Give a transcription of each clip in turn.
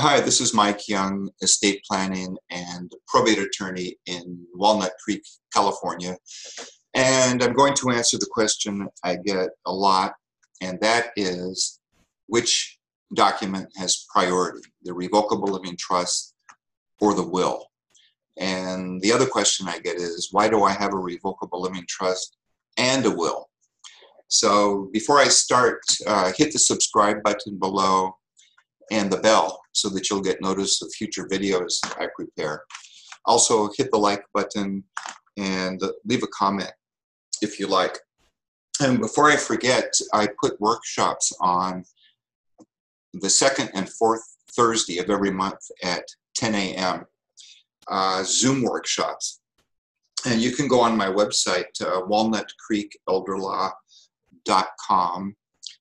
Hi, this is Mike Young, estate planning and probate attorney in Walnut Creek, California. And I'm going to answer the question I get a lot, and that is which document has priority, the revocable living trust or the will? And the other question I get is why do I have a revocable living trust and a will? So before I start, uh, hit the subscribe button below and the bell so that you'll get notice of future videos I prepare. Also hit the like button and leave a comment if you like. And before I forget, I put workshops on the second and fourth Thursday of every month at 10 a.m. Uh, Zoom workshops. And you can go on my website, uh, walnutcreekelderlaw.com.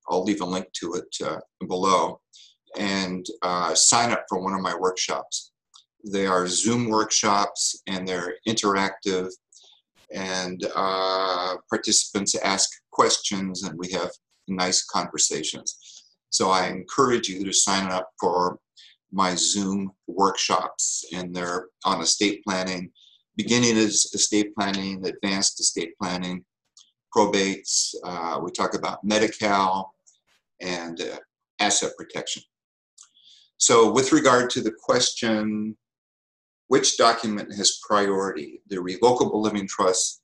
I'll leave a link to it uh, below and uh, sign up for one of my workshops. They are Zoom workshops and they're interactive and uh, participants ask questions and we have nice conversations. So I encourage you to sign up for my Zoom workshops and they're on estate planning. Beginning is estate planning, advanced estate planning, probates. Uh, we talk about Medi-Cal and uh, asset protection. So with regard to the question, which document has priority, the revocable living trust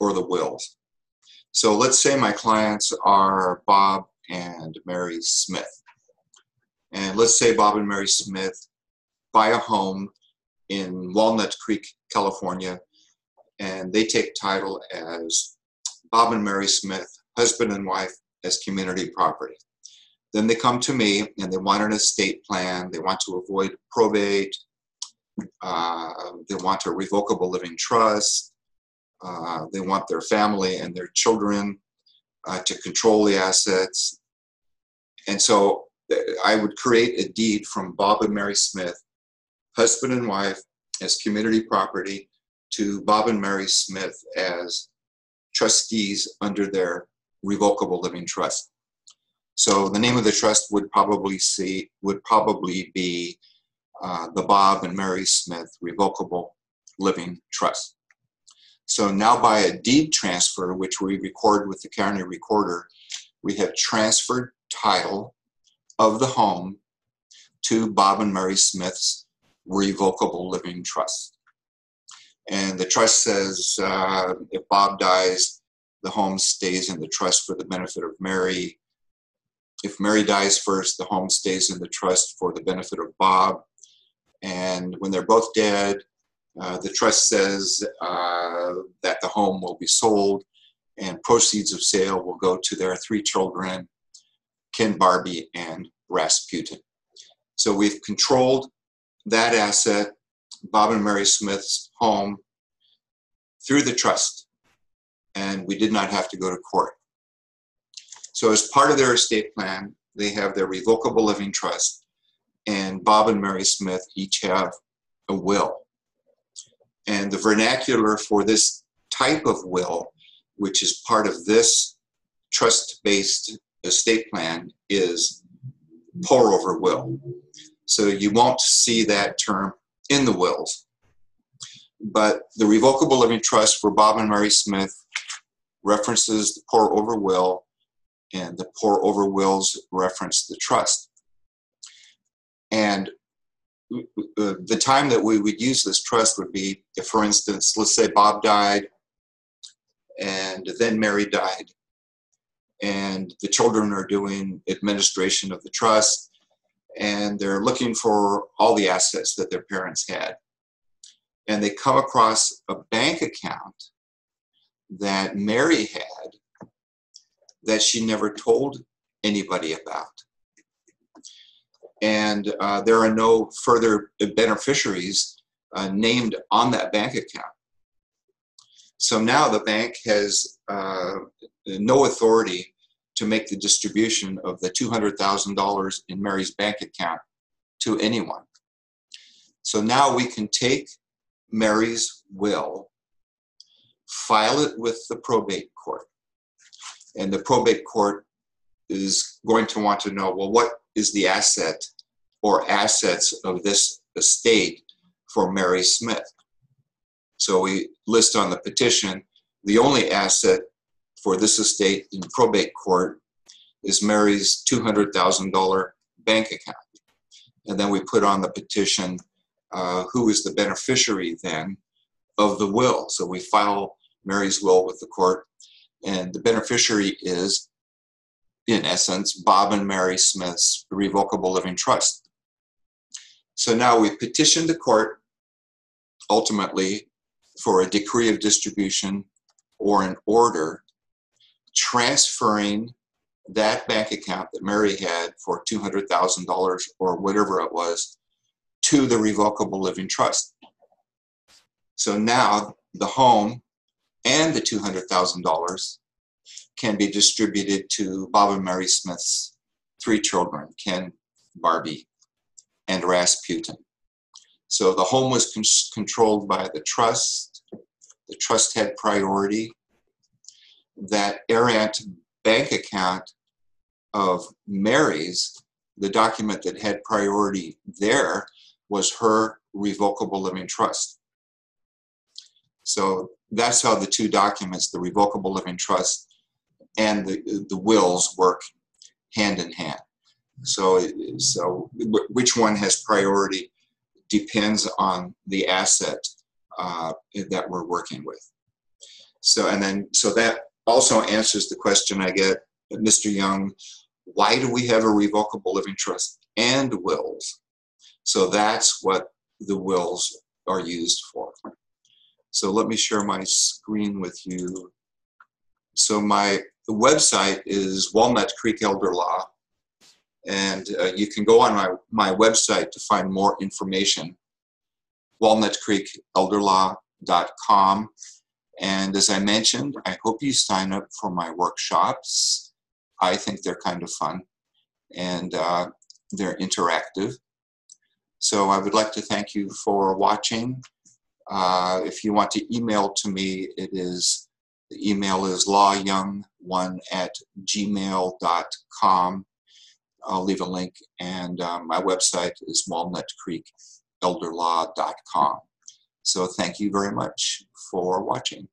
or the wills? So let's say my clients are Bob and Mary Smith. And let's say Bob and Mary Smith buy a home in Walnut Creek, California, and they take title as Bob and Mary Smith, husband and wife, as community property. Then they come to me and they want an estate plan. They want to avoid probate. Uh, they want a revocable living trust. Uh, they want their family and their children uh, to control the assets. And so uh, I would create a deed from Bob and Mary Smith, husband and wife, as community property, to Bob and Mary Smith as trustees under their revocable living trust. So the name of the trust would probably see would probably be uh, the Bob and Mary Smith Revocable Living Trust. So now by a deed transfer, which we record with the county recorder, we have transferred title of the home to Bob and Mary Smith's Revocable Living Trust. And the trust says uh, if Bob dies, the home stays in the trust for the benefit of Mary if Mary dies first, the home stays in the trust for the benefit of Bob. And when they're both dead, uh, the trust says uh, that the home will be sold and proceeds of sale will go to their three children, Ken Barbie and Rasputin. So we've controlled that asset, Bob and Mary Smith's home, through the trust. And we did not have to go to court. So as part of their estate plan, they have their revocable living trust, and Bob and Mary Smith each have a will. And the vernacular for this type of will, which is part of this trust-based estate plan, is pour over will. So you won't see that term in the wills. But the revocable living trust for Bob and Mary Smith references the pour over will and the pour over wills reference the trust. And uh, the time that we would use this trust would be if, for instance, let's say Bob died and then Mary died, and the children are doing administration of the trust and they're looking for all the assets that their parents had. And they come across a bank account that Mary had that she never told anybody about. And uh, there are no further beneficiaries uh, named on that bank account. So now the bank has uh, no authority to make the distribution of the $200,000 in Mary's bank account to anyone. So now we can take Mary's will, file it with the probate court, and the probate court is going to want to know well what is the asset or assets of this estate for Mary Smith. So we list on the petition the only asset for this estate in probate court is Mary's $200,000 bank account. And then we put on the petition uh, who is the beneficiary then of the will. So we file Mary's will with the court, and the beneficiary is, in essence, Bob and Mary Smith's revocable living trust. So now we petition the court ultimately for a decree of distribution or an order transferring that bank account that Mary had for $200,000 or whatever it was to the revocable living trust. So now the home and the $200,000 can be distributed to Bob and Mary Smith's three children, Ken, Barbie, and Rasputin. So the home was con controlled by the trust. The trust had priority. That errant bank account of Mary's, the document that had priority there was her revocable living trust. So that's how the two documents, the revocable living trust and the, the wills work hand in hand. So, so which one has priority depends on the asset uh, that we're working with. So, and then, so that also answers the question I get, Mr. Young, why do we have a revocable living trust and wills? So that's what the wills are used for. So let me share my screen with you. So my website is Walnut Creek Elder Law, and uh, you can go on my, my website to find more information, walnutcreekelderlaw.com. And as I mentioned, I hope you sign up for my workshops. I think they're kind of fun and uh, they're interactive. So I would like to thank you for watching. Uh, if you want to email to me, it is the email is lawyoung1 at gmail.com. I'll leave a link, and um, my website is walnutcreekelderlaw.com. So thank you very much for watching.